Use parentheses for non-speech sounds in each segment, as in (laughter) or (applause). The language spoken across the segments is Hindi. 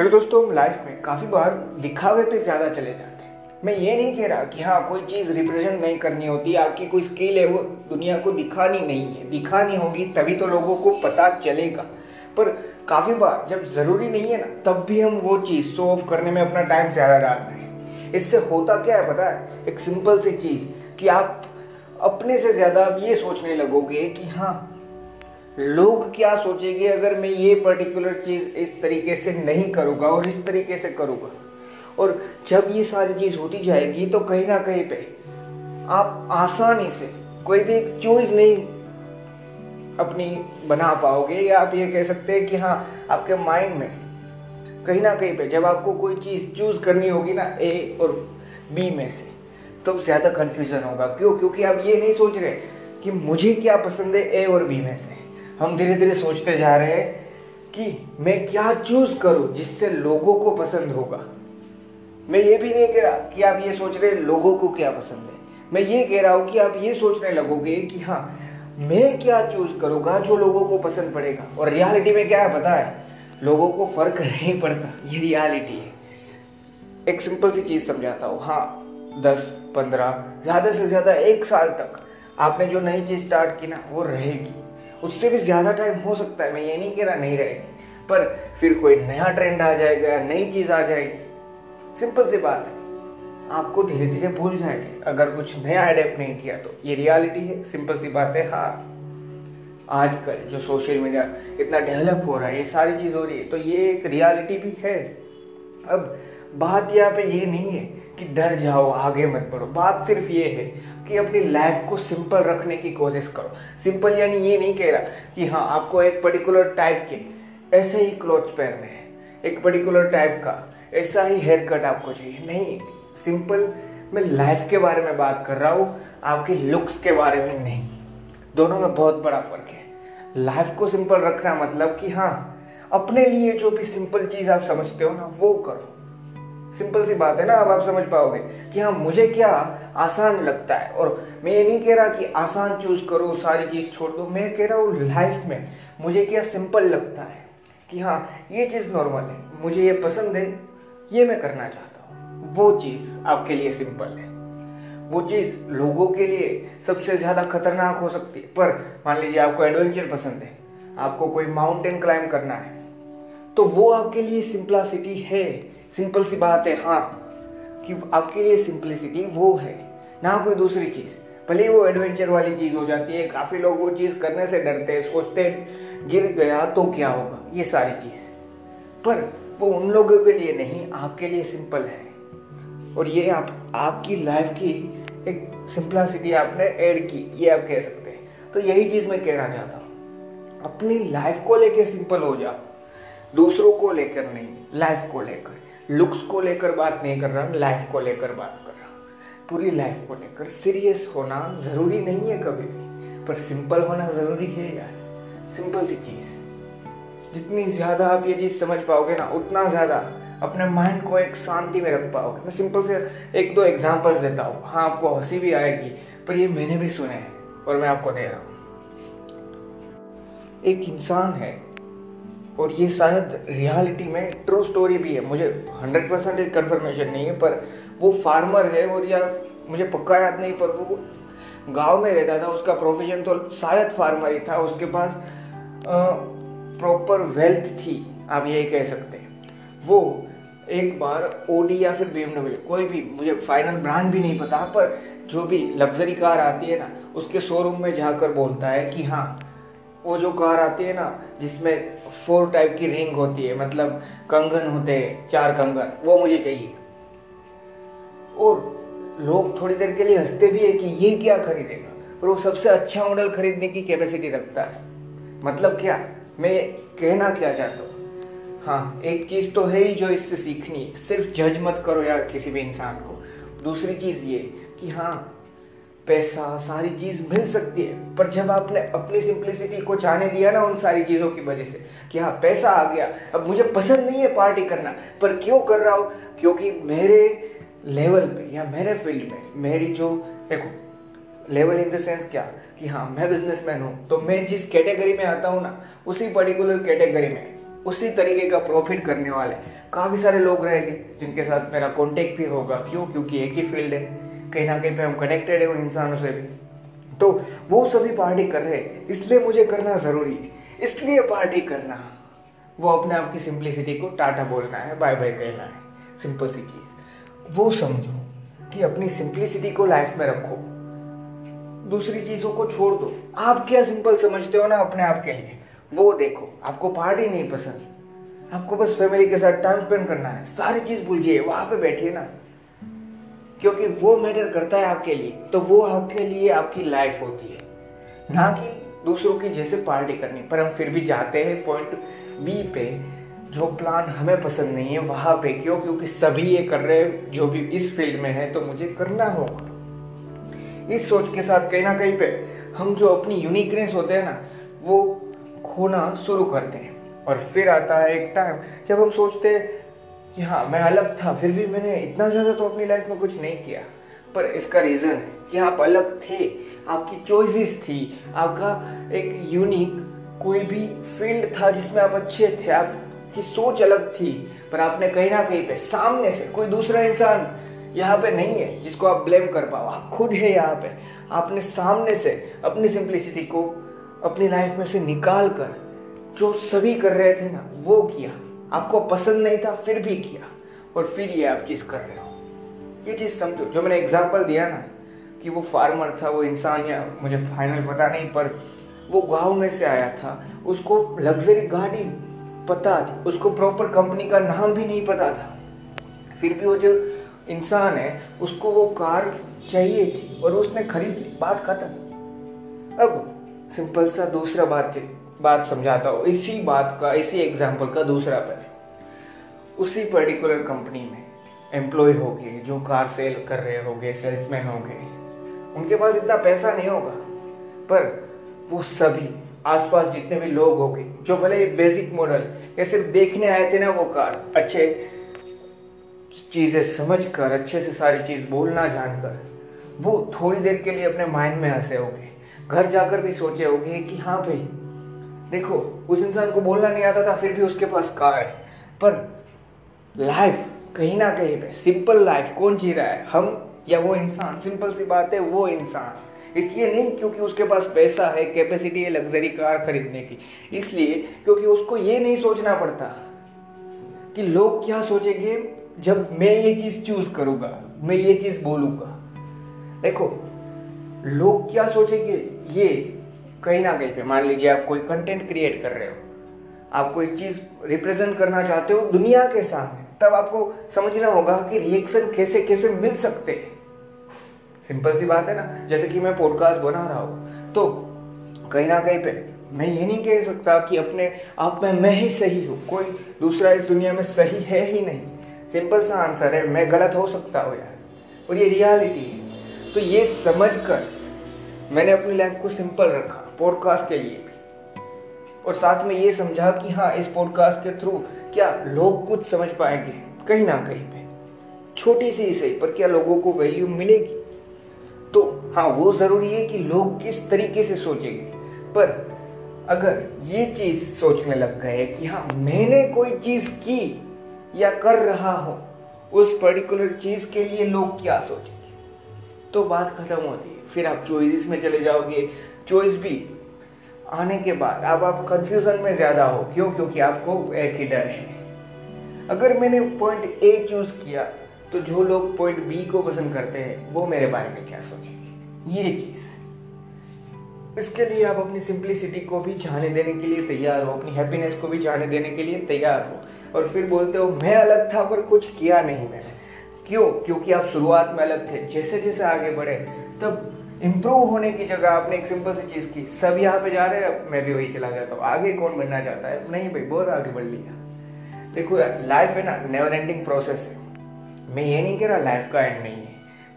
चलो दोस्तों, हम लाइफ में काफ़ी बार दिखावे पे ज़्यादा चले जाते हैं। मैं ये नहीं कह रहा कि हाँ कोई चीज़ रिप्रेजेंट नहीं करनी होती, आपकी कोई स्किल है, वो दुनिया को दिखानी नहीं है। दिखानी होगी, तभी तो लोगों को पता चलेगा। पर काफ़ी बार जब ज़रूरी नहीं है ना, तब भी हम वो चीज़ शो ऑफ़ करने में अपना टाइम ज़्यादा डाल रहे हैं। इससे होता क्या है, पता है? एक सिंपल सी चीज़ कि आप अपने से ज़्यादा ये सोचने लगोगे कि हाँ लोग क्या सोचेंगे, अगर मैं ये पर्टिकुलर चीज़ इस तरीके से नहीं करूँगा और इस तरीके से करूँगा? और जब ये सारी चीज़ होती जाएगी तो कहीं ना कहीं पे आप आसानी से कोई भी एक चॉइस नहीं अपनी बना पाओगे या आप ये कह सकते हैं कि हाँ आपके माइंड में कहीं ना कहीं पे जब आपको कोई चीज़ चूज़ करनी होगी ना ए और बी में से तो ज़्यादा कन्फ्यूज़न होगा। क्यों? क्योंकि आप ये नहीं सोच रहे कि मुझे क्या पसंद है ए और बी में से। हम धीरे धीरे सोचते जा रहे हैं कि मैं क्या चूज़ करूँ जिससे लोगों को पसंद होगा। मैं ये भी नहीं कह रहा कि आप ये सोच रहे लोगों को क्या पसंद है। मैं ये कह रहा हूँ कि आप ये सोचने लगोगे कि हाँ मैं क्या चूज़ करूँगा जो लोगों को पसंद पड़ेगा? और रियलिटी में क्या है, पता है? लोगों को फ़र्क (laughs) नहीं पड़ता, ये रियलिटी है। एक सिंपल सी चीज़ समझाता हूँ। हाँ दस, पंद्रह, ज़्यादा से ज़्यादा एक साल तक आपने जो नई चीज़ स्टार्ट की ना, वो रहेगी। उससे भी ज़्यादा टाइम हो सकता है, मैं ये नहीं कह रहा नहीं रहेगी। पर फिर कोई नया ट्रेंड आ जाएगा, नई चीज़ आ जाएगी। सिंपल सी बात है। आपको धीरे धीरे भूल जाएँगे। अगर कुछ नया अडेप्ट नहीं किया तो ये रियलिटी है। सिंपल सी बात है हाँ। आजकल जो सोशल मीडिया इतना डेवलप हो रहा है, ये सारी चीज़ हो रही है तो ये एक रियलिटी भी है। अब बात यहाँ पे ये नहीं है कि डर जाओ, आगे मत बढ़ो। बात सिर्फ़ ये है कि अपनी लाइफ को सिंपल रखने की कोशिश करो। सिंपल यानी ये नहीं कह रहा कि हाँ आपको एक पर्टिकुलर टाइप के ऐसे ही क्लोथ्स पहनने हैं, एक पर्टिकुलर टाइप का ऐसा ही हेयर कट आपको चाहिए। नहीं सिंपल मैं लाइफ के बारे में बात कर रहा हूँ, आपके लुक्स के बारे में नहीं। दोनों में बहुत बड़ा फ़र्क है। लाइफ को सिंपल रखना मतलब कि हाँ अपने लिए जो भी सिंपल चीज़ आप समझते हो ना, वो करो। सिंपल सी बात है ना, अब आप समझ पाओगे कि हाँ मुझे क्या आसान लगता है। और मैं ये नहीं कह रहा कि आसान चूज़ करो, सारी चीज़ छोड़ दो। मैं कह रहा हूँ लाइफ में मुझे क्या सिंपल लगता है कि हाँ ये चीज़ नॉर्मल है, मुझे ये पसंद है, ये मैं करना चाहता हूँ। वो चीज़ आपके लिए सिंपल है। वो चीज़ लोगों के लिए सबसे ज़्यादा खतरनाक हो सकती है। पर मान लीजिए आपको एडवेंचर पसंद है, आपको कोई माउंटेन क्लाइम करना है तो वो आपके लिए सिंपलासिटी है। सिंपल सी बात है हाँ कि आपके लिए सिंपलिसिटी वो है, ना कोई दूसरी चीज़। भले वो एडवेंचर वाली चीज़ हो जाती है, काफ़ी लोग वो चीज़ करने से डरते हैं, सोचते गिर गया तो क्या होगा? ये सारी चीज़। पर वो उन लोगों के लिए नहीं, आपके लिए सिंपल है। और ये आप, आपकी लाइफ की एक सिंपलिसिटी आपने ऐड की, ये आप कह सकते हैं। तो यही चीज़ मैं कहना चाहता हूँ। अपनी लाइफ को लेकर सिंपल हो जाओ, दूसरों को लेकर नहीं लाइफ को लेकर। लुक्स को लेकर बात नहीं कर रहा लाइफ को लेकर बात कर रहा। हूँ पूरी लाइफ को लेकर सीरियस होना ज़रूरी नहीं है कभी भी, पर सिंपल होना ज़रूरी है यार। सिंपल सी चीज़। जितनी ज़्यादा आप ये चीज़ समझ पाओगे ना, उतना ज़्यादा अपने माइंड को एक शांति में रख पाओगे। मैं सिंपल से एक दो एग्जांपल्स देता हूँ। हाँ आपको हँसी भी आएगी, पर ये मैंने भी सुने हैं और मैं आपको दे रहा हूँ। एक इंसान है और ये शायद रियलिटी में ट्रू स्टोरी भी है। मुझे हंड्रेड परसेंट कन्फर्मेशन नहीं है, पर वो फार्मर है और या मुझे पक्का याद नहीं, पर वो गाँव में रहता था, उसका प्रोफेशन तो शायद फार्मर ही था। उसके पास प्रॉपर वेल्थ थी, आप यही कह सकते हैं। वो एक बार ओडी या फिर बीएमडब्ल्यू कोई भी, मुझे फाइनल ब्रांड भी नहीं पता, पर जो भी लग्जरी कार आती है ना, उसके शोरूम में जाकर बोलता है कि हाँ वो जो कार आती है ना, जिसमें फोर टाइप की रिंग होती है मतलब कंगन होते हैं, चार कंगन, वो मुझे चाहिए। और लोग थोड़ी देर के लिए हँसते भी है कि ये क्या खरीदेगा? और वो सबसे अच्छा मॉडल खरीदने की कैपेसिटी रखता है। मतलब क्या? मैं कहना क्या चाहता हूँ? हाँ एक चीज़ तो है ही जो इससे सीखनी है। सिर्फ़ जज मत करो यार किसी भी इंसान को। दूसरी चीज़ ये कि हाँ पैसा, सारी चीज़ मिल सकती है। पर जब आपने अपनी सिंप्लिसिटी को जाने दिया ना उन सारी चीज़ों की वजह से, कि हाँ पैसा आ गया, अब मुझे पसंद नहीं है पार्टी करना, पर क्यों कर रहा हूँ? क्योंकि मेरे लेवल पे या मेरे फ़ील्ड में, मेरी जो, देखो लेवल इन द सेंस क्या? कि हाँ मैं बिजनेसमैन हूँ तो मैं जिस कैटेगरी में आता हूँ ना, उसी पर्टिकुलर कैटेगरी में, उसी तरीके का प्रॉफिट करने वाले, काफ़ी सारे लोग रहेंगे, जिनके साथ मेरा कॉन्टेक्ट भी होगा। क्यों? क्योंकि एक ही फ़ील्ड है। कहीं ना कहीं पे हम कनेक्टेड है उन इंसानों से भी। तो वो सभी पार्टी कर रहे हैं, इसलिए मुझे करना ज़रूरी है। इसलिए पार्टी करना। वो अपने आप की सिंप्लिसिटी को टाटा बोलना है बाय बाय कहना है। सिंपल सी चीज़। वो समझो कि अपनी सिंप्लिसिटी को लाइफ में रखो। दूसरी चीज़ों को छोड़ दो। आप क्या सिंपल समझते हो ना अपने आप के लिए? वो देखो, आपको पार्टी नहीं पसंद। आपको बस फैमिली के साथ टाइम स्पेंड करना है। सारी चीज़ भूल जाइए, वहाँ पे बैठिए ना। क्योंकि वो मैटर करता है आपके लिए तो वो आपके लिए आपकी लाइफ होती है। ना कि दूसरों की जैसे पार्टी करनी, पर हम फिर भी जाते हैं पॉइंट बी पे, जो प्लान हमें पसंद नहीं है, वहाँ पे क्यों? क्योंकि सभी ये कर रहे हैं, जो भी इस फ़ील्ड में है तो मुझे करना होगा। इस सोच के साथ कहीं ना कहीं पे, हम जो अपनी यूनिकनेस होते हैं ना, वो खोना शुरू करते हैं। और फिर आता है एक टाइम जब हम सोचते हैं कि हाँ मैं अलग था, फिर भी मैंने इतना ज़्यादा तो अपनी लाइफ में कुछ नहीं किया। पर इसका रीज़न कि आप अलग थे, आपकी चॉइसेस थी, आपका एक यूनिक कोई भी फ़ील्ड था जिसमें आप अच्छे थे, आपकी सोच अलग थी, पर आपने कहीं ना कहीं पे सामने से कोई दूसरा इंसान यहाँ पे नहीं है जिसको आप ब्लेम कर पाओ। आप खुद है यहाँ पे। आपने सामने से अपनी सिंप्लिसिटी को अपनी लाइफ में से निकाल कर जो सभी कर रहे थे ना, वो किया। आपको पसंद नहीं था, फिर भी किया। और फिर ये आप चीज़ कर रहे हो। ये चीज़ समझो, जो मैंने एग्ज़ाम्पल दिया ना, कि वो फार्मर था, वो इंसान या मुझे फाइनल पता नहीं, पर वो गाँव में से आया था। उसको लग्जरी गाड़ी पता थी, उसको प्रॉपर कंपनी का नाम भी नहीं पता था। फिर भी वो जो इंसान है, उसको वो कार चाहिए थी और उसने खरीद ली, बात खत्म। अब सिंपल सा दूसरा बात बात समझाता हूँ। इसी बात का, इसी एग्ज़ाम्पल का दूसरा पहले। उसी पर्टिकुलर कंपनी में एम्प्लॉय हो गए जो कार सेल कर रहे हो गए सेल्समैन हो गए उनके पास इतना पैसा नहीं होगा। पर वो सभी, आसपास जितने भी लोग हो गए जो भले बेसिक मॉडल या सिर्फ़ देखने आए थे ना वो कार अच्छे चीज़ें समझ कर अच्छे से सारी चीज़ बोलना जानकर, वो थोड़ी देर के लिए अपने माइंड में हंसे होंगे। घर जाकर भी सोचे होंगे कि हाँ भाई देखो, उस इंसान को बोलना नहीं आता था, फिर भी उसके पास कार है। पर लाइफ कहीं ना कहीं पे सिंपल लाइफ कौन जी रहा है? हम या वो इंसान? सिंपल सी बात है, वो इंसान। इसलिए नहीं, क्योंकि उसके पास पैसा है कैपेसिटी है लग्जरी कार खरीदने की। इसलिए, क्योंकि उसको ये नहीं सोचना पड़ता कि लोग क्या सोचेंगे जब मैं ये चीज़ चूज़ करूँगा, मैं ये चीज़ बोलूँगा। देखो, लोग क्या सोचेंगे? ये कहीं ना कहीं पे, मान लीजिए आप कोई कंटेंट क्रिएट कर रहे हो, आप कोई चीज़ रिप्रेजेंट करना चाहते हो दुनिया के सामने, तब आपको समझना होगा कि रिएक्शन कैसे कैसे मिल सकते सिंपल सी बात है ना, जैसे कि मैं पॉडकास्ट बना रहा हूँ तो कहीं ना कहीं पे मैं ये नहीं कह सकता कि अपने आप में मैं ही सही हूँ, कोई दूसरा इस दुनिया में सही है ही नहीं। सिंपल सा आंसर है, मैं गलत हो सकता हूँ यार और ये रियलिटी है। तो ये समझ कर मैंने अपनी लाइफ को सिंपल रखा। पॉडकास्ट के लिए भी। और साथ में ये समझा कि हाँ इस पॉडकास्ट के थ्रू क्या लोग कुछ समझ पाएँगे, कहीं ना कहीं पे। छोटी सी सही पर क्या लोगों को वैल्यू मिलेगी? तो हाँ वो ज़रूरी है कि लोग किस तरीके से सोचेंगे। पर अगर ये चीज़ सोचने लग गए कि हाँ मैंने कोई चीज़ की या कर रहा हो, उस पर्टिकुलर चीज़ के लिए लोग क्या सोचेंगे? तो बात खत्म होती है। फिर आप चॉइसेस में चले जाओगे चॉइस भी आने के बाद। अब आप कंफ्यूजन में ज़्यादा हो। क्यों? क्योंकि आपको एक ही डर है। अगर मैंने पॉइंट ए चूज़ किया तो जो लोग पॉइंट बी को पसंद करते हैं, वो मेरे बारे में क्या सोचेंगे? ये चीज़। इसके लिए आप अपनी सिंप्लिसिटी को भी जाने देने के लिए तैयार हो। अपनी हैप्पीनेस को भी जाने देने के लिए तैयार हो। और फिर बोलते हो, मैं अलग था, पर कुछ किया नहीं मैंने। क्यों? क्योंकि आप शुरुआत में अलग थे। जैसे जैसे आगे बढ़े, तब इम्प्रूव होने की जगह आपने एक सिंपल सी चीज़ की, सब यहाँ पे जा रहे हैं, मैं भी वही चला जाता हूँ आगे कौन बनना चाहता है? नहीं भाई, बहुत आगे बढ़ लिया। देखो लाइफ है ना नेवर एंडिंग प्रोसेस है। मैं ये नहीं कह रहा लाइफ का एंड नहीं है।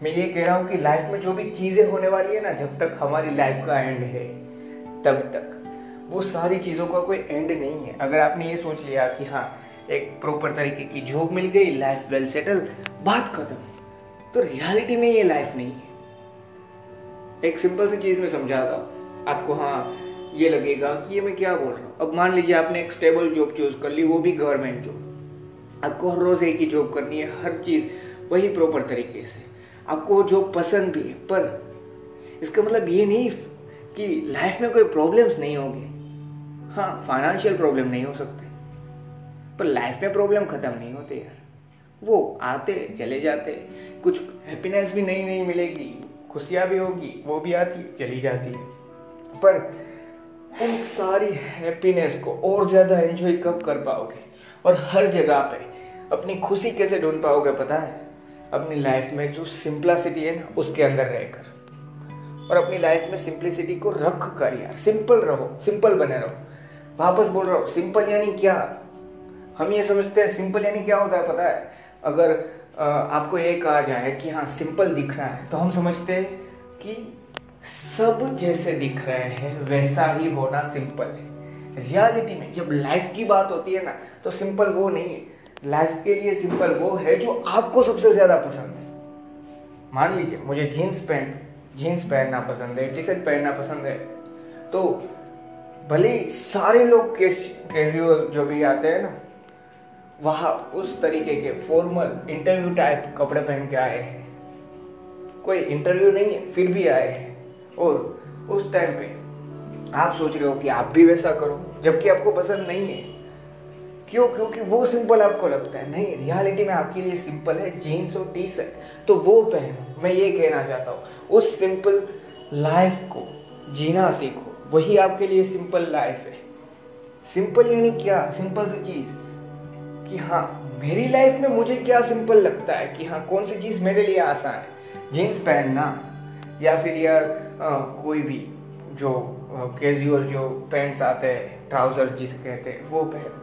मैं ये कह रहा हूँ कि लाइफ में जो भी चीज़ें होने वाली है ना, जब तक हमारी लाइफ का एंड है, तब तक। वो सारी चीज़ों का कोई एंड नहीं है। अगर आपने ये सोच लिया कि हाँ एक प्रॉपर तरीके की जॉब मिल गई लाइफ वेल सेटल बात खत्म। तो रियलिटी में ये लाइफ नहीं है। एक सिंपल सी चीज़ में समझाता हूँ आपको हाँ ये लगेगा कि ये मैं क्या बोल रहा हूँ। अब मान लीजिए आपने एक स्टेबल जॉब चूज़ कर ली, वो भी गवर्नमेंट जॉब आपको हर रोज एक ही जॉब करनी है, हर चीज़ वही प्रॉपर तरीके से। आपको जो पसंद भी है, पर इसका मतलब ये नहीं कि लाइफ में कोई प्रॉब्लम्स नहीं होंगे। हाँ फाइनेंशियल प्रॉब्लम नहीं हो सकते। पर लाइफ में प्रॉब्लम खत्म नहीं होते यार। वो आते, चले जाते। कुछ हैप्पीनेस भी नई नई मिलेगी खुशियाँ भी होगी, वो भी आती, चली जाती। है पर उन सारी हैप्पीनेस को और ज़्यादा एंजॉय कब कर पाओगे? और हर जगह पे अपनी खुशी कैसे ढूंढ पाओगे पता है? अपनी लाइफ में जो सिंपलिसिटी है ना, उसके अंदर रहकर और अपनी लाइफ में सिंपलिसिटी को रख कर यार सिंपल रहो सिंपल बने रहो। वापस बोल रहा हूँ सिंपल यानी क्या? हम ये समझते हैं सिंपल यानी क्या होता है पता है? अगर आपको ये कहा जाए कि हाँ सिंपल दिख रहा है। तो हम समझते हैं कि सब जैसे दिख रहे हैं, वैसा ही होना सिंपल है। रियलिटी में जब लाइफ की बात होती है ना तो सिंपल वो नहीं है। लाइफ के लिए सिंपल वो है जो आपको सबसे ज़्यादा पसंद है। मान लीजिए, मुझे जीन्स पैंट जीन्स पहनना पसंद है टी शर्ट पहनना पसंद है। तो भले सारे लोग कैजुअल जो भी आते हैं ना वहाँ उस तरीके के फॉर्मल इंटरव्यू टाइप कपड़े पहन के आए हैं। कोई इंटरव्यू नहीं है, फिर भी आए हैं। और उस टाइम पे आप सोच रहे हो कि आप भी वैसा करो, जबकि आपको पसंद नहीं है। क्यों? क्योंकि वो सिंपल आपको लगता है। नहीं रियलिटी में आपके लिए सिंपल है जीन्स और टी शर्ट तो वो पहनो। मैं ये कहना चाहता हूँ, उस सिंपल लाइफ को जीना सीखो। वही आपके लिए सिंपल लाइफ है। सिंपल यानी क्या? सिंपल सी चीज़। कि हाँ मेरी लाइफ में मुझे क्या सिंपल लगता है? कि हाँ कौन सी चीज़ मेरे लिए आसान है? जीन्स पहनना, या फिर यार कोई भी जो कैजुअल जो पैंट्स आते हैं ट्राउज़र जिसे कहते हैं, वो पहनना।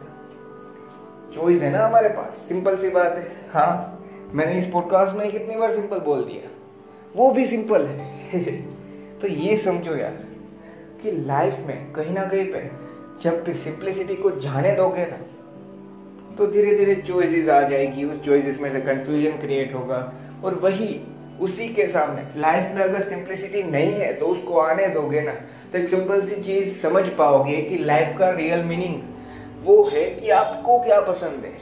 चॉइस है ना हमारे पास सिंपल सी बात है। हाँ मैंने इस पॉडकास्ट में कितनी बार सिंपल बोल दिया। वो भी सिंपल है। (laughs) तो ये समझो यार, कि लाइफ में कहीं ना कहीं पे जब भी सिंपलिसिटी को जाने दोगे ना तो धीरे धीरे चॉइसेस आ जाएगी, उस चॉइसेस में से कंफ्यूजन क्रिएट होगा। और वही उसी के सामने लाइफ में अगर सिंप्लिसिटी नहीं है तो उसको आने दोगे ना तो एक सिंपल सी चीज़ समझ पाओगे कि लाइफ का रियल मीनिंग वो है कि आपको क्या पसंद है।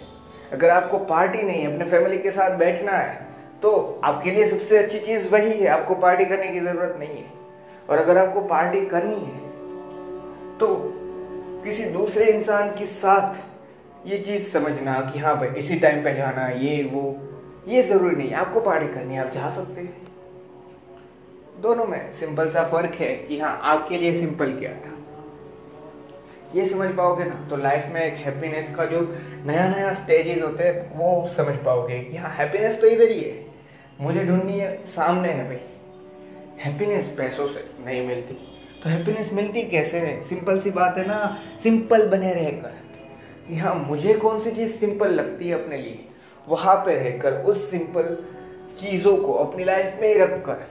अगर आपको पार्टी नहीं है, अपने फैमिली के साथ बैठना है तो आपके लिए सबसे अच्छी चीज़ वही है, आपको पार्टी करने की ज़रूरत नहीं है। और अगर आपको पार्टी करनी है तो किसी दूसरे इंसान के साथ ये चीज़ समझना कि हाँ भाई, इसी टाइम पे जाना, ये, वो, ये ज़रूरी नहीं। आपको पार्टी करनी आप जा सकते हैं। दोनों में सिंपल सा फ़र्क है कि हाँ आपके लिए सिंपल क्या था। ये समझ पाओगे ना तो लाइफ में एक हैप्पीनेस का जो नया नया स्टेजेस होते हैं, वो समझ पाओगे कि हाँ हैप्पीनेस तो इधर ही है। मुझे ढूंढनी है, सामने है भाई। हैप्पीनेस पैसों से नहीं मिलती। तो हैप्पीनेस मिलती कैसे है? सिंपल सी बात है ना सिंपल बने रहकर। कि हाँ मुझे कौन सी चीज़ सिंपल लगती है अपने लिए? वहाँ पे रहकर उस सिंपल चीज़ों को अपनी लाइफ में रख कर,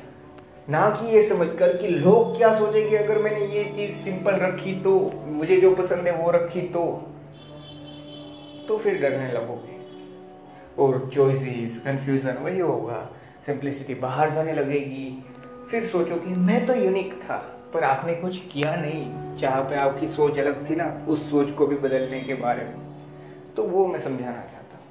ना कि ये समझ कर कि लोग क्या सोचेंगे अगर मैंने ये चीज़ सिंपल रखी तो मुझे जो पसंद है वो रखी तो। तो फिर डरने लगोगे। और चॉइसेस कंफ्यूजन वही होगा। सिंप्लिसिटी बाहर जाने लगेगी। फिर सोचो कि मैं तो यूनिक था। पर आपने कुछ किया नहीं। जहाँ पे आपकी सोच अलग थी ना, उस सोच को भी बदलने के बारे में। तो वो मैं समझाना चाहता हूँ।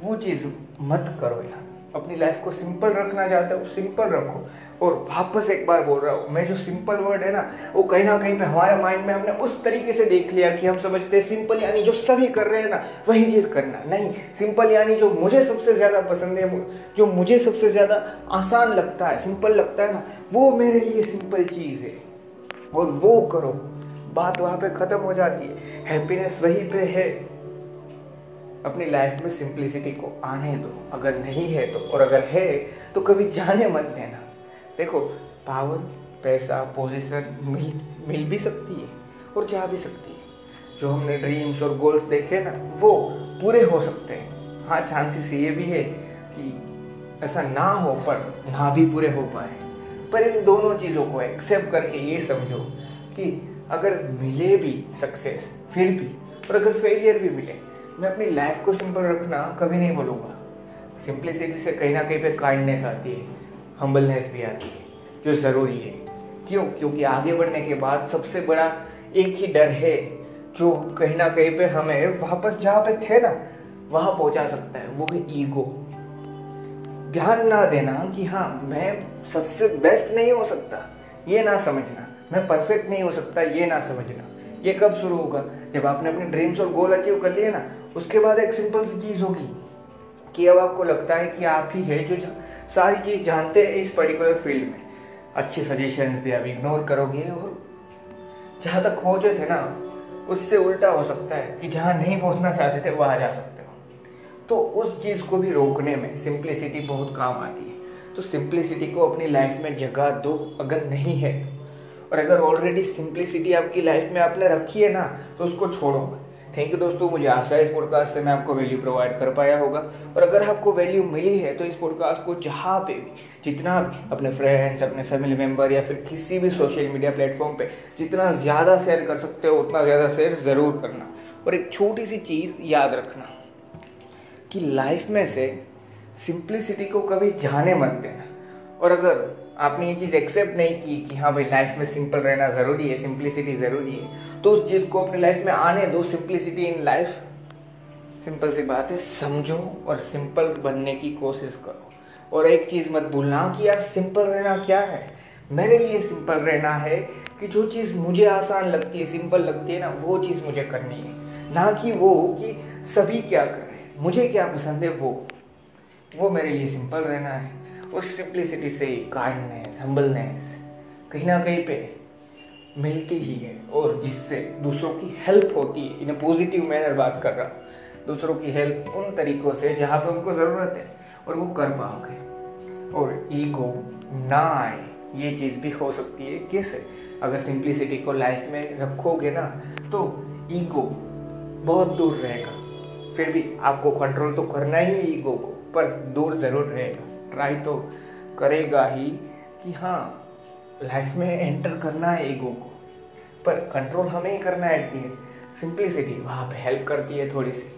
वो चीज़ मत करो यार अपनी लाइफ को सिंपल रखना चाहते हो सिंपल रखो। और वापस एक बार बोल रहा हूँ, मैं जो सिंपल वर्ड है ना, वो कहीं ना कहीं पे हमारे माइंड में हमने उस तरीके से देख लिया कि हम समझते हैं सिंपल यानी जो सभी कर रहे हैं ना, वही चीज़ करना। नहीं सिंपल यानी जो मुझे सबसे ज़्यादा पसंद है, जो मुझे सबसे ज़्यादा आसान लगता है सिंपल लगता है ना, वो मेरे लिए सिंपल चीज़ है। और वो करो, बात वहाँ पे ख़त्म हो जाती है। हैप्पीनेस वहीं पे है। अपनी लाइफ में सिंप्लिसिटी को आने दो। अगर नहीं है तो और अगर है तो कभी जाने मत देना। देखो पावर पैसा पोजीशन मिल मिल भी सकती है और जा भी सकती है। जो हमने ड्रीम्स और गोल्स देखे ना, वो पूरे हो सकते हैं। हाँ चांसेस ये भी है कि ऐसा ना हो, पर ना भी पूरे हो पाए। पर इन दोनों चीज़ों को एक्सेप्ट करके ये समझो कि अगर मिले भी सक्सेस फिर भी, और अगर फेलियर भी मिले, मैं अपनी लाइफ को सिंपल रखना कभी नहीं बोलूँगा सिंपलिसिटी से कहीं ना कहीं पे काइंडनेस आती है। हम्बलनेस भी आती है, जो ज़रूरी है। क्यों? क्योंकि आगे बढ़ने के बाद सबसे बड़ा एक ही डर है, जो कहीं ना कहीं पे हमें वापस जहाँ पे थे ना, वहाँ पहुँचा सकता है, वो है ईगो। ध्यान ना देना कि हाँ मैं सबसे बेस्ट नहीं हो सकता, ये ना समझना। मैं परफेक्ट नहीं हो सकता, ये ना समझना। ये कब शुरू होगा? जब आपने अपने ड्रीम्स और गोल अचीव कर लिए ना, उसके बाद एक सिंपल सी चीज़ होगी कि अब आपको लगता है कि आप ही है जो सारी चीज़ जानते हैं इस पर्टिकुलर फ़ील्ड में। अच्छे सजेशंस भी आप इग्नोर करोगे और जहाँ तक पहुँचे थे ना, उससे उल्टा हो सकता है कि जहाँ नहीं पहुँचना चाहते थे, वहाँ जा सकते हो। तो उस चीज़ को भी रोकने में सिंप्लिसिटी बहुत काम आती है। तो सिंप्लिसिटी को अपनी लाइफ में जगह दो, अगर नहीं है और अगर ऑलरेडी सिंप्लिसिटी आपकी लाइफ में आपने रखी है ना तो उसको छोड़ो थैंक यू दोस्तों, मुझे आशा है इस पॉडकास्ट से मैं आपको वैल्यू प्रोवाइड कर पाया होगा। और अगर आपको वैल्यू मिली है तो इस पॉडकास्ट को जहाँ पे भी, जितना भी अपने फ्रेंड्स अपने फैमिली मेंबर या फिर किसी भी सोशल मीडिया प्लेटफॉर्म पे जितना ज़्यादा शेयर कर सकते हो, उतना ज़्यादा शेयर ज़रूर करना। और एक छोटी सी चीज़ याद रखना कि लाइफ में से सिंप्लिसिटी को कभी जाने मत देना। और अगर आपने ये चीज़ एक्सेप्ट नहीं की कि हाँ भाई लाइफ में सिंपल रहना ज़रूरी है सिंप्लिसिटी ज़रूरी है। तो उस चीज़ को अपनी लाइफ में आने दो सिंप्लिसिटी इन लाइफ सिंपल सी बात है, समझो और सिंपल बनने की कोशिश करो। और एक चीज़ मत भूलना कि यार सिंपल रहना क्या है? मेरे लिए सिंपल रहना है कि जो चीज़ मुझे आसान लगती है सिंपल लगती है ना, वो चीज़ मुझे करनी है। ना कि वो कि सभी क्या कर रहे हैं, मुझे क्या पसंद है वो। वो मेरे लिए सिंपल रहना है। उस सिंप्लिसिटी से काइंडनेस हम्बलनेस कहीं ना कहीं पे मिलती ही है और जिससे दूसरों की हेल्प होती है। इन पॉजिटिव मैनर बात कर रहा हूँ। दूसरों की हेल्प उन तरीकों से जहाँ पे उनको ज़रूरत है और वो कर पाओगे। और ईगो ना आए ये चीज़ भी हो सकती है। कैसे? अगर सिंप्लिसिटी को लाइफ में रखोगे ना तो ईगो बहुत दूर रहेगा। फिर भी आपको कंट्रोल तो करना ही ईगो को, पर दूर ज़रूर रहेगा। ट्राई तो करेगा ही कि हाँ लाइफ में एंटर करना है ईगो को। पर कंट्रोल हमें ही करना है एट सिंप्लिसिटी वहाँ पे हेल्प करती है थोड़ी सी।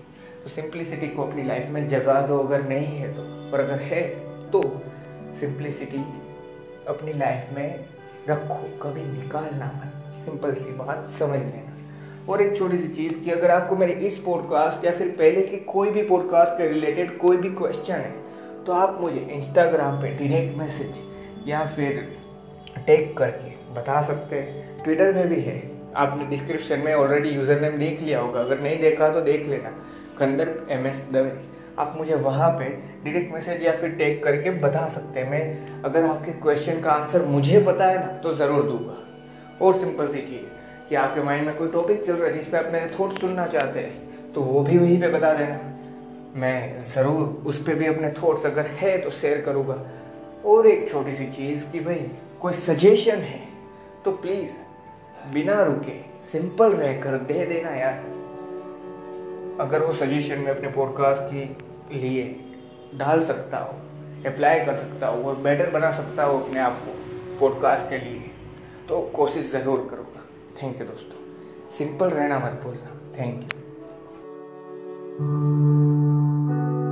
तो सिंप्लिसिटी को अपनी लाइफ में जगा दो अगर नहीं है तो। और अगर है तो सिंप्लिसिटी अपनी लाइफ में रखो। कभी निकालना मत। सिंपल सी बात, समझ लेना। और एक छोटी सी चीज़ कि अगर आपको मेरे इस पॉडकास्ट या फिर पहले के कोई भी पॉडकास्ट के रिलेटेड कोई भी क्वेश्चन है तो आप मुझे इंस्टाग्राम पे डायरेक्ट मैसेज या फिर टैग करके बता सकते हैं। ट्विटर में भी है। आपने डिस्क्रिप्शन में ऑलरेडी यूज़र नेम देख लिया होगा। अगर नहीं देखा तो देख लेना। Kandar M S Dave. आप मुझे वहाँ पे डायरेक्ट मैसेज या फिर टैग करके बता सकते हैं। मैं अगर आपके क्वेश्चन का आंसर मुझे पता है ना तो ज़रूर दूँगा। और सिंपल सी चीज़, कि आपके माइंड में कोई टॉपिक चल रहा है जिस पे आप मेरे थॉट सुनना चाहते हैं तो वो भी वहीं पे बता देना। मैं ज़रूर उस पर भी अपने थॉट्स अगर है तो शेयर करूँगा। और एक छोटी सी चीज़ कि भाई, कोई सजेशन है तो प्लीज़ बिना रुके सिंपल रहकर दे देना यार। अगर वो सजेशन मैं अपने पॉडकास्ट के लिए डाल सकता हो अप्लाई कर सकता हूँ, और बेटर बना सकता हो अपने आप को पॉडकास्ट के लिए तो कोशिश ज़रूर करूँगा। थैंक यू दोस्तों। सिंपल रहना मत भूलना। Thank you thank you